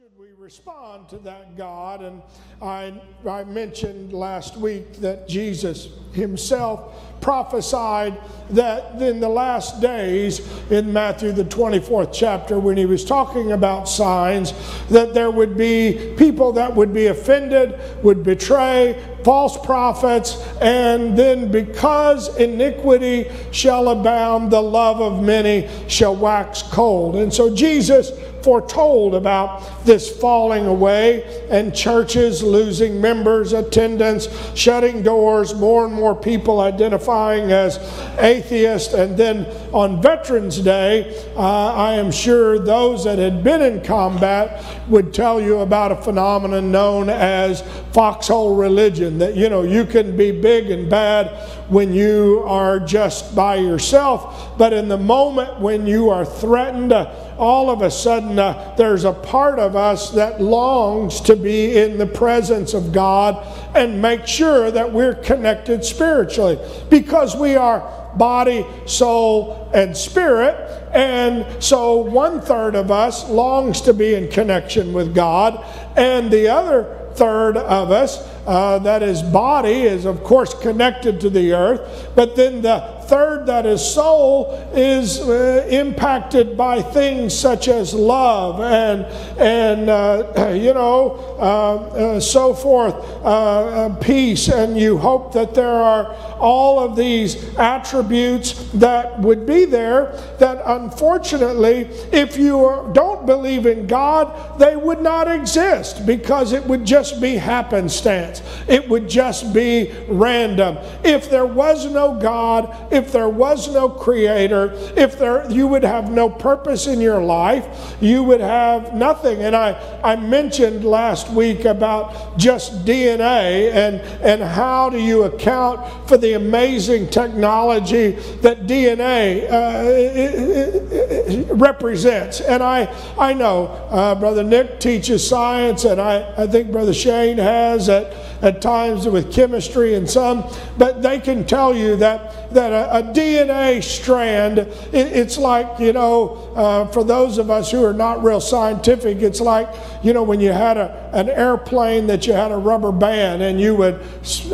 should we respond to that God? And I, I mentioned last week that Jesus himself prophesied that in the last days, in Matthew the 24th chapter, when he was talking about signs, that there would be people that would be offended, would betray false prophets, and then because iniquity shall abound, the love of many shall wax cold. And so Jesus foretold about this falling away and churches losing members, attendance, shutting doors, more and more people identifying as atheists. And then on Veterans Day, uh, I am sure those that had been in combat would tell you about a phenomenon known as foxhole religion that, you know, you can be big and bad when you are just by yourself, but in the moment when you are threatened, uh, all of a sudden uh, there's a part of us that longs to be in the presence of God and make sure that we're connected spiritually because we are body, soul, and spirit. And so one third of us longs to be in connection with God, and the other third of us, uh, that is body, is of course connected to the earth, but then the third, that is soul, is uh, impacted by things such as love and, and uh, you know, uh, uh so forth, uh, peace. And you hope that there are all of these attributes that would be there that unfortunately, if you don't believe in God, they would not exist because it would just be happenstance. It would just be random. If there was no God, if there was no creator, if there you would have no purpose in your life, you would have nothing. And I, I mentioned last week about just DNA and, and how do you account for the amazing technology that DNA uh, it, it represents. And I, I know uh, Brother Nick teaches science, and I, I think Brother Shane has at, at times with chemistry and some, but they can tell you that, that a, a DNA strand, it, it's like, you know, uh, for those of us who are not real scientific, it's like, you know, when you had a, an airplane that you had a rubber band and you would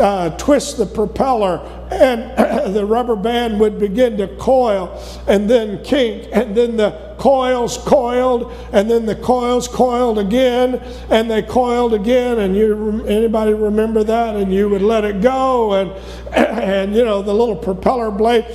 uh, twist the propeller and the rubber band would begin to coil and then kink, and then the coils coiled, and then the coils coiled again, and they coiled again. And you, anybody remember that? And you would let it go, and and you know the little propeller blade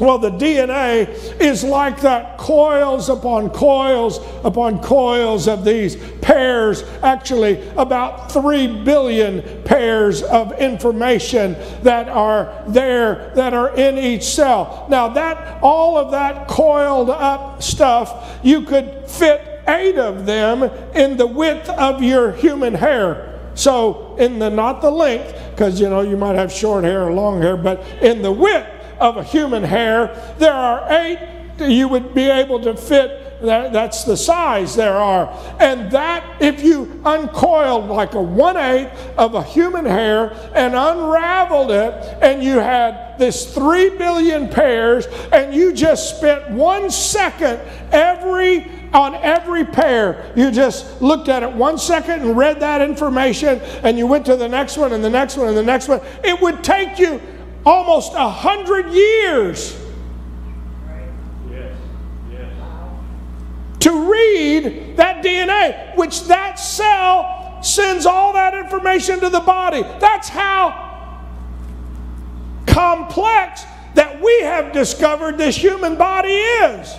well, the DNA is like that coils upon coils upon coils of these pairs, actually, about 3 billion pairs of information that are there, that are in each cell. Now, that all of that coiled up stuff, you could fit eight of them in the width of your human hair. So, in the not the length, because you know you might have short hair or long hair, but in the width of a human hair. There are eight you would be able to fit that, that's the size there are. And that, if you uncoiled like a one eighth of a human hair and unraveled it, and you had this three billion pairs, and you just spent one second every on every pair. You just looked at it one second and read that information, and you went to the next one and the next one and the next one. It would take you almost a hundred years to read that DNA, which that cell sends all that information to the body. That's how complex that we have discovered this human body is.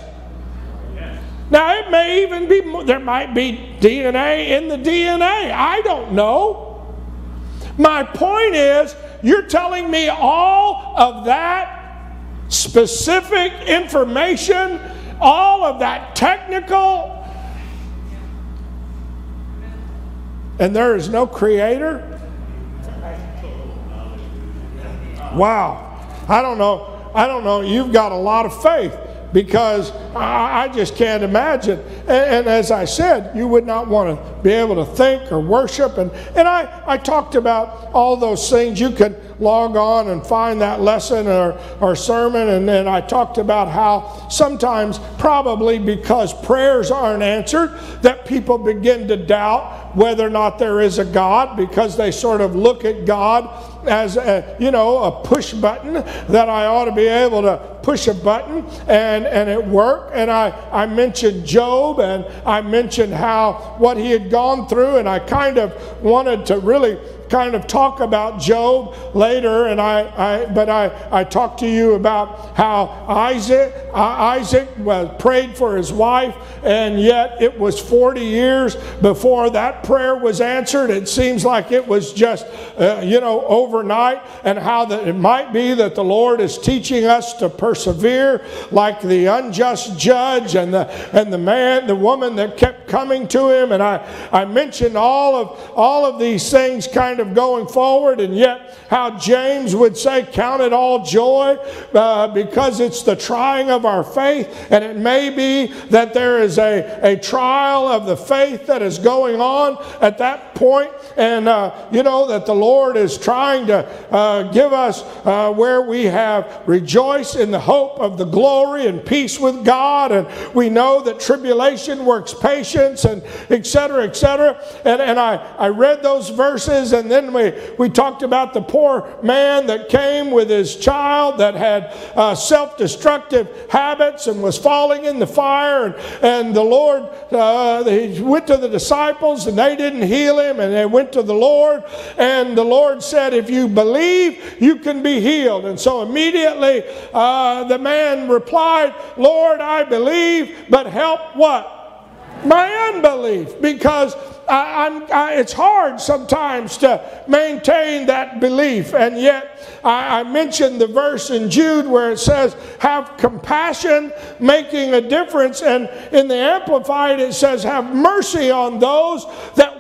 Now, it may even be, there might be DNA in the DNA. I don't know. My point is, you're telling me all of that specific information, all of that technical, and there is no creator? Wow. I don't know. I don't know. You've got a lot of faith because I, I just can't imagine. And, and, as I said, you would not want to be able to think or worship. And, and I, I talked about all those things. You could log on and find that lesson or, or sermon. And then I talked about how sometimes, probably because prayers aren't answered, that people begin to doubt whether or not there is a God because they sort of look at God as a, you know a push button that I ought to be able to push a button and, and it worked. And I, I mentioned Job and I mentioned how what he had gone through, and I kind of wanted to really kind of talk about Job later, and I, I but I, I talked to you about how Isaac Isaac prayed for his wife, and yet it was 40 years before that prayer was answered. It seems like it was just uh, you know overnight, and how that it might be that the Lord is teaching us to persevere, like the unjust judge and the and the man, the woman that kept coming to him, and I I mentioned all of all of these things kind of of going forward, and yet how James would say, Count it all joy uh, because it's the trying of our faith. And it may be that there is a, a trial of the faith that is going on at that point, and uh, you know that the Lord is trying to uh, give us uh, where we have rejoiced in the hope of the glory and peace with God. And we know that tribulation works patience, and etc., etc. And, and I, I read those verses and then we, we talked about the poor man that came with his child that had uh, self destructive habits and was falling in the fire. And, and the Lord, uh, he went to the disciples and they didn't heal him. And they went to the Lord. And the Lord said, If you believe, you can be healed. And so immediately uh, the man replied, Lord, I believe, but help what? My unbelief. Because I, I, it's hard sometimes to maintain that belief. And yet, I, I mentioned the verse in Jude where it says, Have compassion, making a difference. And in the Amplified, it says, Have mercy on those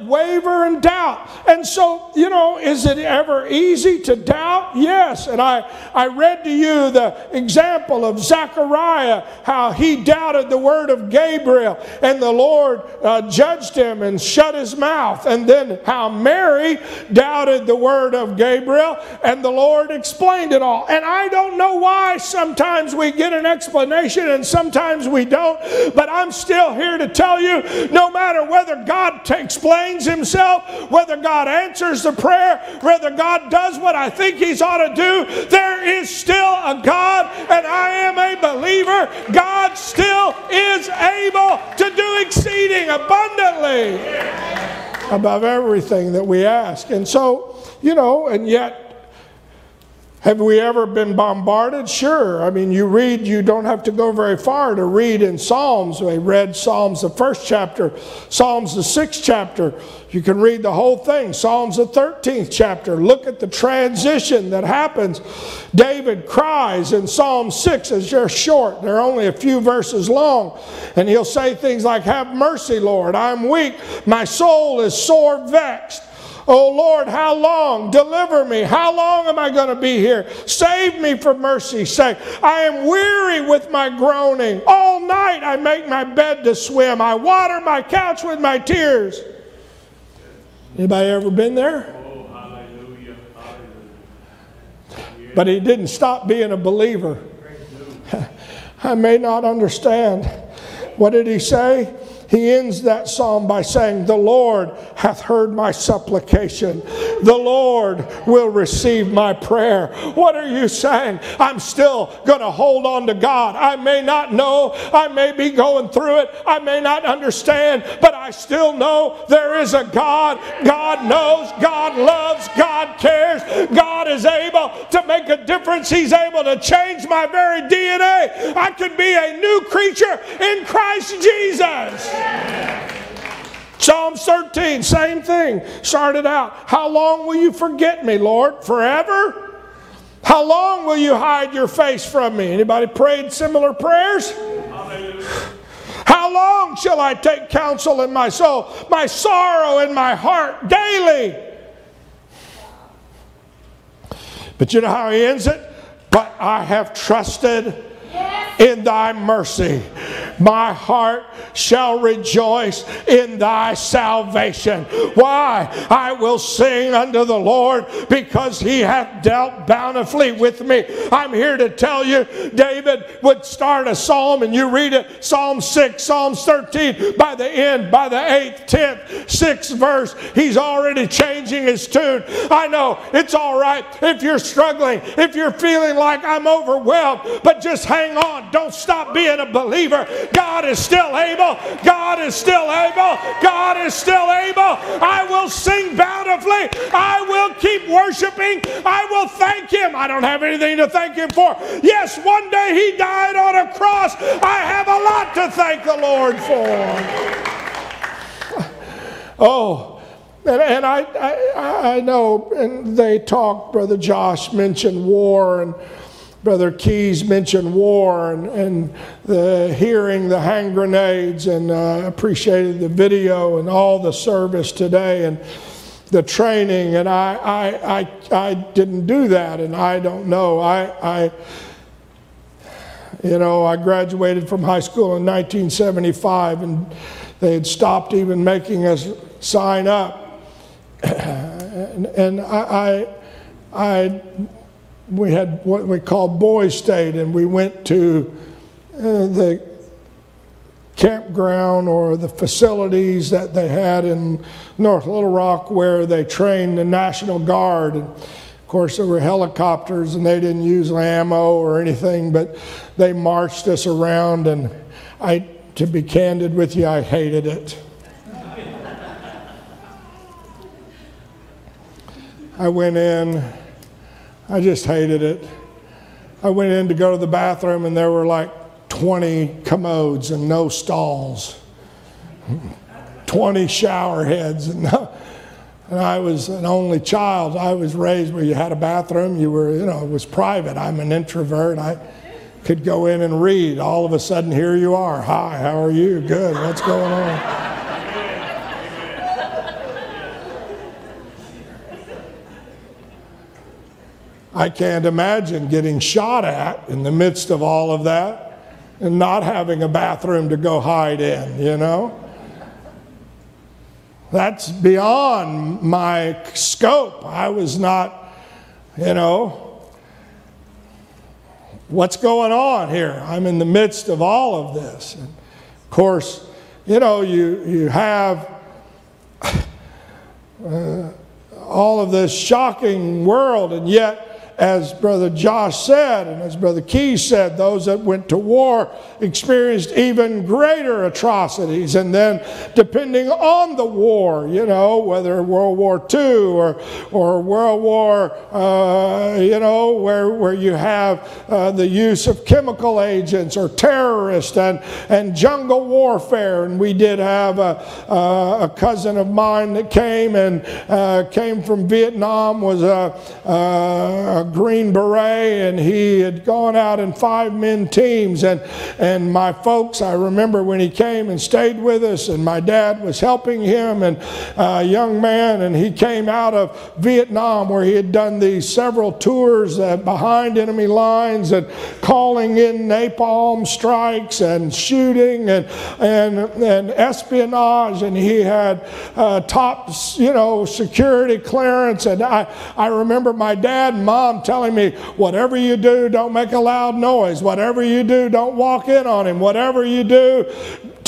waver and doubt. And so, you know, is it ever easy to doubt? Yes. And I, I read to you the example of Zechariah, how he doubted the word of Gabriel, and the Lord uh, judged him and shut his mouth. And then how Mary doubted the word of Gabriel and the Lord explained it all. And I don't know why sometimes we get an explanation and sometimes we don't, but I'm still here to tell you no matter whether God explains himself, whether God answers the prayer, whether God does what I think he's ought to do, there is still a God and I am a believer. God still is able to do exceeding abundantly above everything that we ask. And so, you know, and yet, have we ever been bombarded? Sure. I mean, you read, you don't have to go very far to read in Psalms. We read Psalms, the first chapter, Psalms, the sixth chapter. You can read the whole thing. Psalms, the 13th chapter. Look at the transition that happens. David cries in Psalm 6 as they're short, they're only a few verses long. And he'll say things like, Have mercy, Lord. I'm weak. My soul is sore vexed. Oh Lord, how long? Deliver me. How long am I going to be here? Save me for mercy's sake. I am weary with my groaning. All night I make my bed to swim. I water my couch with my tears. Anybody ever been there? But he didn't stop being a believer. I may not understand. What did he say? He ends that psalm by saying, The Lord hath heard my supplication. The Lord will receive my prayer. What are you saying? I'm still going to hold on to God. I may not know, I may be going through it, I may not understand, but I still know there is a God. God knows, God loves, God cares, God is able to make a difference. He's able to change my very DNA. I could be a new creature in Christ Jesus. Psalms 13, same thing. Started out, How long will you forget me, Lord? Forever? How long will you hide your face from me? Anybody prayed similar prayers? How long shall I take counsel in my soul, my sorrow in my heart daily? But you know how he ends it? But I have trusted in thy mercy. My heart shall rejoice in thy salvation. Why? I will sing unto the Lord because he hath dealt bountifully with me. I'm here to tell you, David would start a psalm and you read it Psalm 6, Psalms 13. By the end, by the 8th, 10th, 6th verse, he's already changing his tune. I know it's all right if you're struggling, if you're feeling like I'm overwhelmed, but just hang on. Don't stop being a believer. God is still able. God is still able. God is still able. I will sing bountifully. I will keep worshiping. I will thank Him. I don't have anything to thank Him for. Yes, one day He died on a cross. I have a lot to thank the Lord for. Oh, and, and I, I, I know, and they talk, Brother Josh mentioned war, and Brother Keys mentioned war and, and the hearing the hand grenades, and uh, appreciated the video and all the service today and the training. And I, I, I, I didn't do that, and I don't know. I, I, you know, I graduated from high school in 1975, and they had stopped even making us sign up. and, and I, I, I we had what we called Boys State, and we went to uh, the campground or the facilities that they had in North Little Rock where they trained the National Guard. And of course, there were helicopters, and they didn't use ammo or anything, but they marched us around, and I, to be candid with you, I hated it. I went in I just hated it. I went in to go to the bathroom and there were like 20 commodes and no stalls, 20 shower heads. And, and I was an only child. I was raised where you had a bathroom, you were, you know, it was private. I'm an introvert. I could go in and read. All of a sudden, here you are. Hi, how are you? Good. What's going on? I can't imagine getting shot at in the midst of all of that and not having a bathroom to go hide in, you know? That's beyond my scope. I was not, you know, what's going on here? I'm in the midst of all of this. And of course, you know, you, you have uh, all of this shocking world, and yet as Brother Josh said, and as Brother Key said, those that went to war experienced even greater atrocities. And then, depending on the war, you know, whether World War II or, or World War, uh, you know, where, where you have uh, the use of chemical agents or terrorists and, and jungle warfare. And we did have a, a cousin of mine that came and uh, came from Vietnam, was a, a Green Beret, and he had gone out in five men teams. And, and my folks, I remember when he came and stayed with us, and my dad was helping him, and a young man, and he came out of Vietnam where he had done these several tours uh, behind enemy lines and calling in napalm strikes and shooting and, and, and espionage, and he had uh, top, you know, security clearance. And I, I remember my dad and mom telling me, whatever you do, don't make a loud noise. Whatever you do, don't walk in on him. Whatever you do,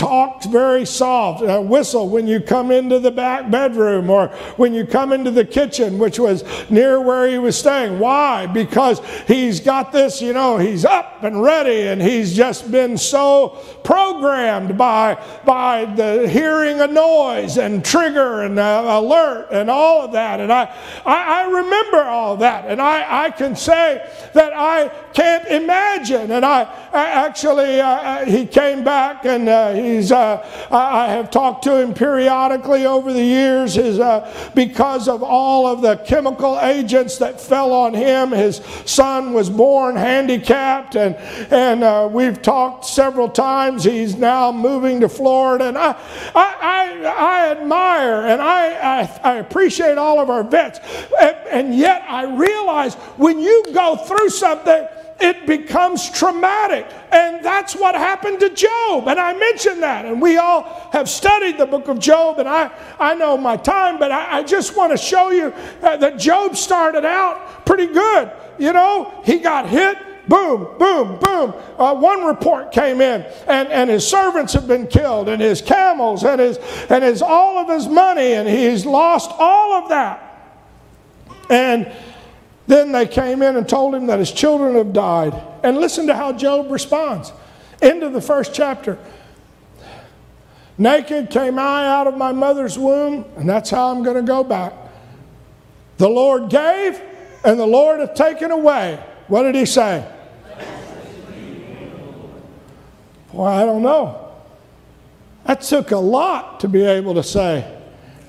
talk very soft, uh, whistle when you come into the back bedroom or when you come into the kitchen, which was near where he was staying. Why? Because he's got this, you know, he's up and ready and he's just been so programmed by, by the hearing a noise and trigger and uh, alert and all of that. And I, I, I remember all that. And I, I can say that I can't imagine. And I, I actually, uh, uh he came back and uh, uh, I have talked to him periodically over the years his, uh, because of all of the chemical agents that fell on him. His son was born handicapped, and, and uh, we've talked several times. He's now moving to Florida, and I, I, I, I admire and I, I, I, appreciate all of our vets. And, and yet I realize when you go through something, it becomes traumatic. And that's what happened to Job. And I mentioned that. And we all have studied the book of Job, and I, I know my time, but I, I just want to show you that Job started out pretty good. You know, he got hit boom, boom, boom. Uh, one report came in, and, and his servants have been killed, and his camels, and his, and his all of his money, and he's lost all of that. And then they came in and told him that his children have died. And listen to how Job responds. End of the first chapter. Naked came I out of my mother's womb, and that's how I'm going to go back. The Lord gave, and the Lord hath taken away. What did he say? Well, I don't know. That took a lot to be able to say.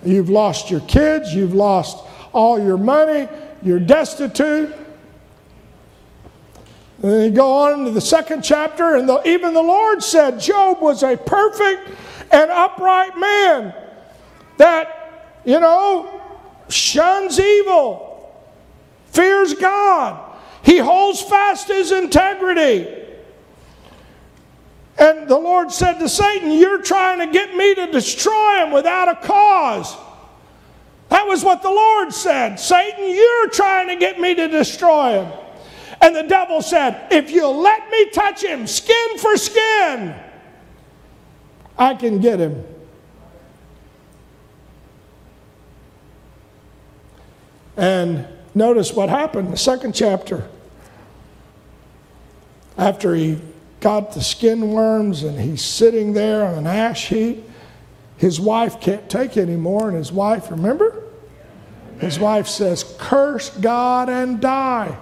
You've lost your kids, you've lost all your money, you're destitute. And then you go on into the second chapter, and the, even the Lord said Job was a perfect and upright man that, you know, shuns evil, fears God, he holds fast his integrity. And the Lord said to Satan, You're trying to get me to destroy him without a cause. That was what the Lord said. Satan, you're trying to get me to destroy him. And the devil said, If you'll let me touch him skin for skin, I can get him. And notice what happened the second chapter. After he got the skin worms and he's sitting there on an ash heap, his wife can't take anymore. And his wife, remember? His wife says, Curse God and die.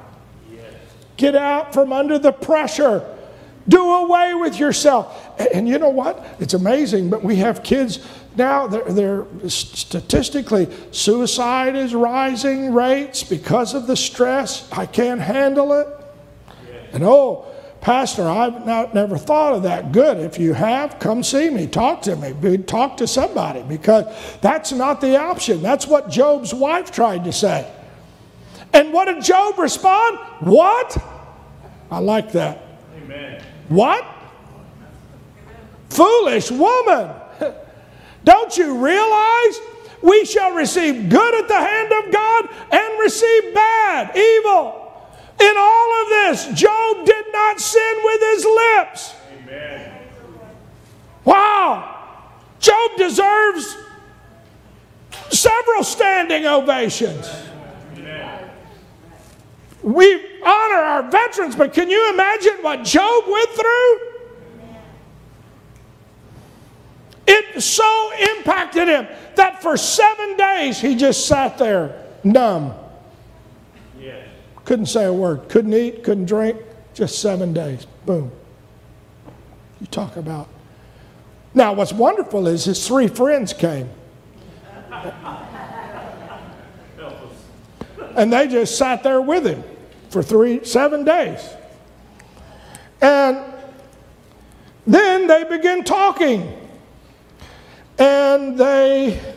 Get out from under the pressure. Do away with yourself. And you know what? It's amazing, but we have kids now, they're, they're, statistically, suicide is rising rates because of the stress. I can't handle it. And oh, Pastor, I've not, never thought of that. Good. If you have, come see me. Talk to me. Talk to somebody because that's not the option. That's what Job's wife tried to say. And what did Job respond? What? I like that. Amen. What? Foolish woman. Don't you realize we shall receive good at the hand of God and receive bad, evil? In all of this, Job did not sin with his lips. Amen. Wow. Job deserves several standing ovations. Amen. We honor our veterans, but can you imagine what Job went through? It so impacted him that for seven days he just sat there numb. Couldn't say a word. Couldn't eat, couldn't drink. Just seven days. Boom. You talk about. Now, what's wonderful is his three friends came. and they just sat there with him for three, seven days. And then they began talking. And they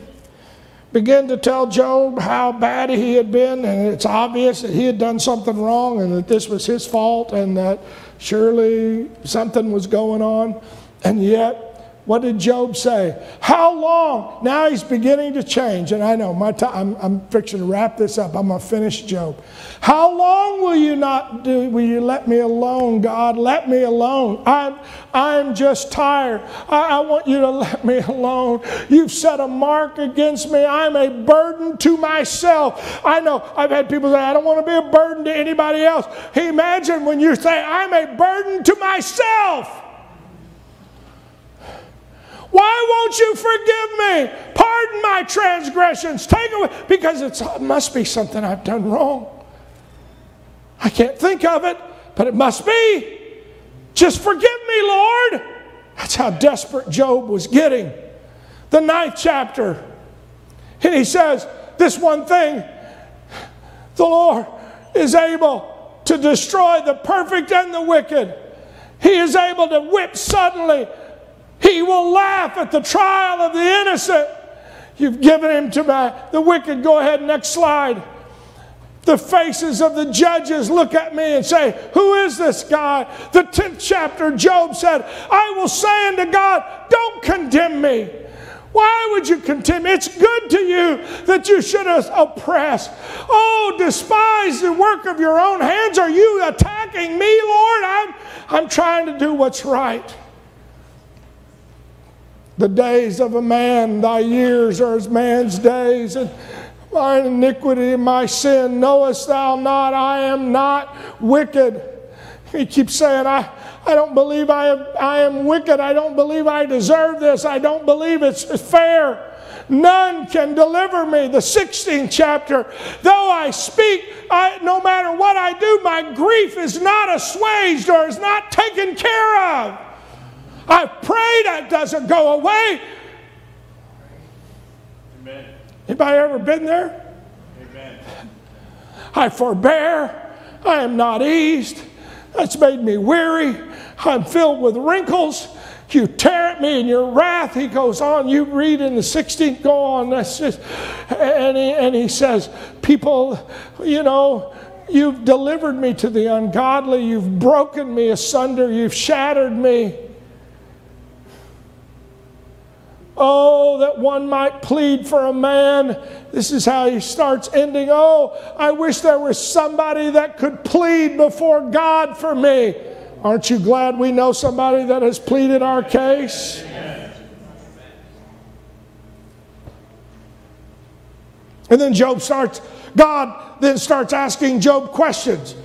began to tell Job how bad he had been, and it's obvious that he had done something wrong and that this was his fault and that surely something was going on. And yet, what did Job say? How long? Now he's beginning to change. And I know my time, I'm, I'm fixing to wrap this up. I'm going to finish Job. How long will you not do? Will you let me alone, God? Let me alone. I'm, I'm just tired. I, I want you to let me alone. You've set a mark against me. I'm a burden to myself. I know I've had people say, I don't want to be a burden to anybody else. Imagine when you say, I'm a burden to myself. Why won't you forgive me? Pardon my transgressions. Take away, because it must be something I've done wrong. I can't think of it, but it must be. Just forgive me, Lord. That's how desperate Job was getting. The ninth chapter. And he says, This one thing, the Lord is able to destroy the perfect and the wicked. He is able to whip suddenly he will laugh at the trial of the innocent. You've given him to my, the wicked. Go ahead, next slide. The faces of the judges look at me and say, Who is this guy? The 10th chapter, Job said, I will say unto God, Don't condemn me. Why would you condemn me? It's good to you that you should oppress. Oh, despise the work of your own hands. Are you attacking me, Lord? I'm, I'm trying to do what's right. The days of a man, thy years are as man's days, and my iniquity and my sin knowest thou not. I am not wicked. He keeps saying, I, I don't believe I am, I am wicked. I don't believe I deserve this. I don't believe it's fair. None can deliver me. The 16th chapter. Though I speak, I, no matter what I do, my grief is not assuaged or is not taken care of. I've that doesn't go away. Amen. Anybody ever been there? Amen. I forbear. I am not eased. That's made me weary. I'm filled with wrinkles. You tear at me in your wrath. He goes on. You read in the 16th, go on. That's just, and he, and he says, People, you know, you've delivered me to the ungodly. You've broken me asunder. You've shattered me. Oh, that one might plead for a man. This is how he starts ending. Oh, I wish there was somebody that could plead before God for me. Aren't you glad we know somebody that has pleaded our case? And then Job starts, God then starts asking Job questions.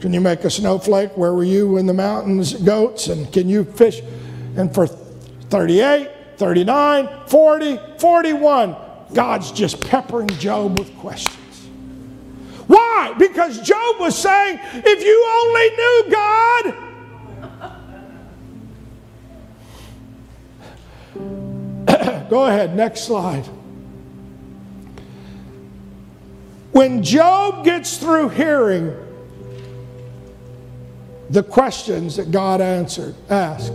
Can you make a snowflake? Where were you in the mountains, goats? And can you fish? And for 38, 39, 40, 41. God's just peppering Job with questions. Why? Because Job was saying, if you only knew God. Go ahead, next slide. When Job gets through hearing the questions that God answered, asked,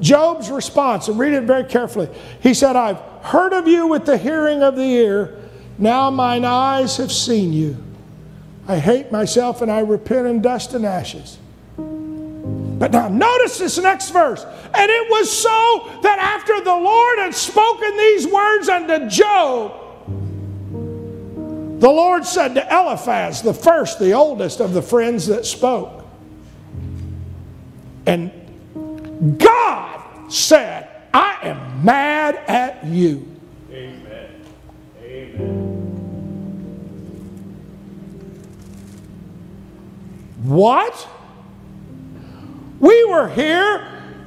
Job's response, and read it very carefully. He said, I've heard of you with the hearing of the ear. Now mine eyes have seen you. I hate myself and I repent in dust and ashes. But now notice this next verse. And it was so that after the Lord had spoken these words unto Job, the Lord said to Eliphaz, the first, the oldest of the friends that spoke, and God said, I am mad at you. Amen. Amen. What? We were here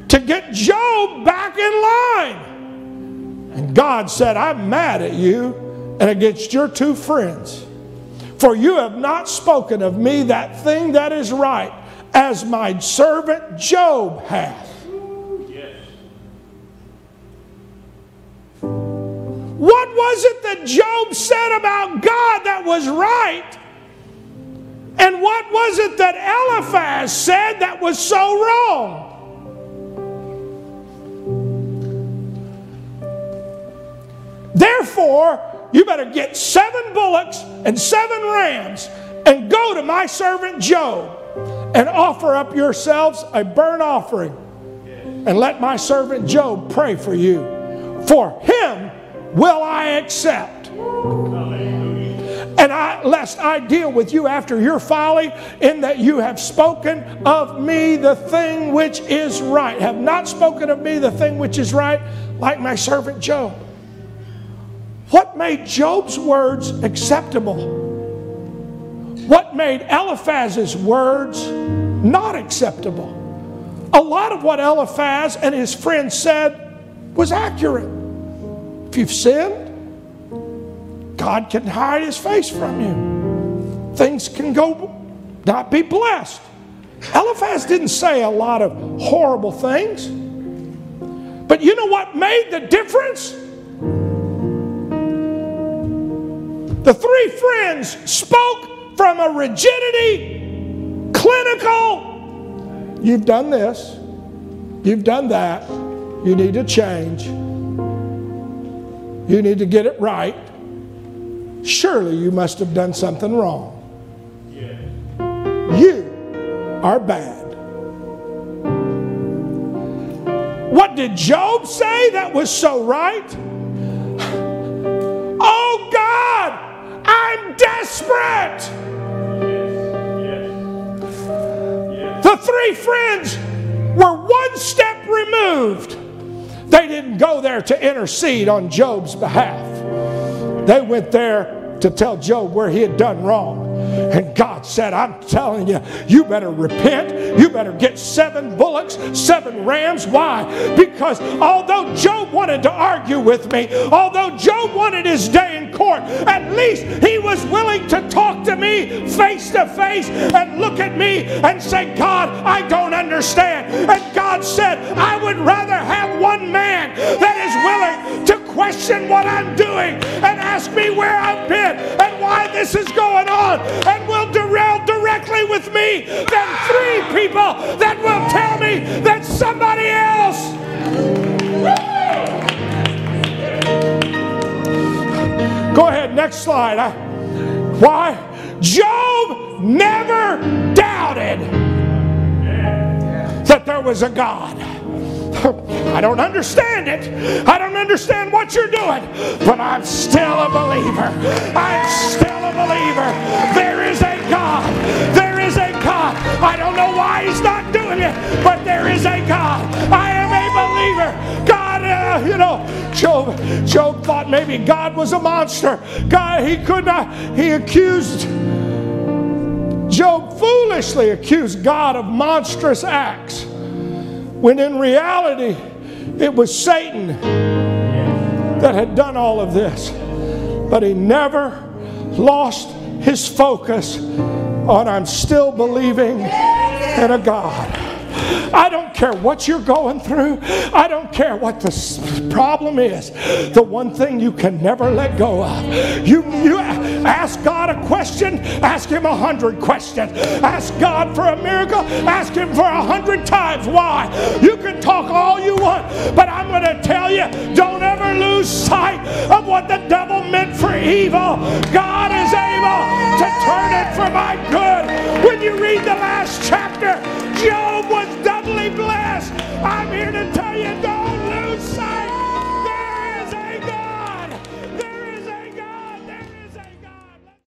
to get Job back in line. And God said, I'm mad at you and against your two friends. For you have not spoken of me that thing that is right, as my servant Job hath. What was it that Job said about God that was right? And what was it that Eliphaz said that was so wrong? Therefore, you better get seven bullocks and seven rams and go to my servant Job and offer up yourselves a burnt offering and let my servant Job pray for you. For him will I accept. And I, lest I deal with you after your folly, in that you have spoken of me the thing which is right. Have not spoken of me the thing which is right, like my servant Job. What made Job's words acceptable? What made Eliphaz's words not acceptable? A lot of what Eliphaz and his friends said was accurate. If you've sinned, God can hide his face from you. Things can go not be blessed. Eliphaz didn't say a lot of horrible things. But you know what made the difference? The three friends spoke from a rigidity, clinical. You've done this, you've done that, you need to change. You need to get it right. surely you must have done something wrong. You are bad. What did Job say that was so right? Oh God, I'm desperate. The three friends were one step removed. They didn't go there to intercede on Job's behalf. They went there to tell Job where he had done wrong. And God said, I'm telling you, you better repent. You better get seven bullocks, seven rams. Why? Because although Job wanted to argue with me, although Job wanted his day in court, at least he was willing to talk to me face to face and look at me and say, God, I don't understand. And God said, I would rather have one man that is willing to question what I'm doing and ask me where I've been and why this is going on and will derail directly with me than three people that will tell me that somebody else. Go ahead, next slide. Why? Job never doubted that there was a God. I don't understand it. I don't understand what you're doing, but I'm still a believer. I'm still believer. There is a God. There is a God. I don't know why He's not doing it, but there is a God. I am a believer. God, uh, you know, Job, Job thought maybe God was a monster. God, he could not. He accused. Job foolishly accused God of monstrous acts when in reality it was Satan that had done all of this. But he never lost his focus on I'm still believing in a God. I don't care what you're going through. I don't care what the problem is. The one thing you can never let go of. You, you ask God a question, ask Him a hundred questions. Ask God for a miracle, ask Him for a hundred times. Why? You can talk all you want, but I'm going to tell you don't ever lose sight of what the devil meant for evil. God is able to turn it for my good. When you read the last chapter, Job was doubly blessed. I'm here to tell you don't lose sight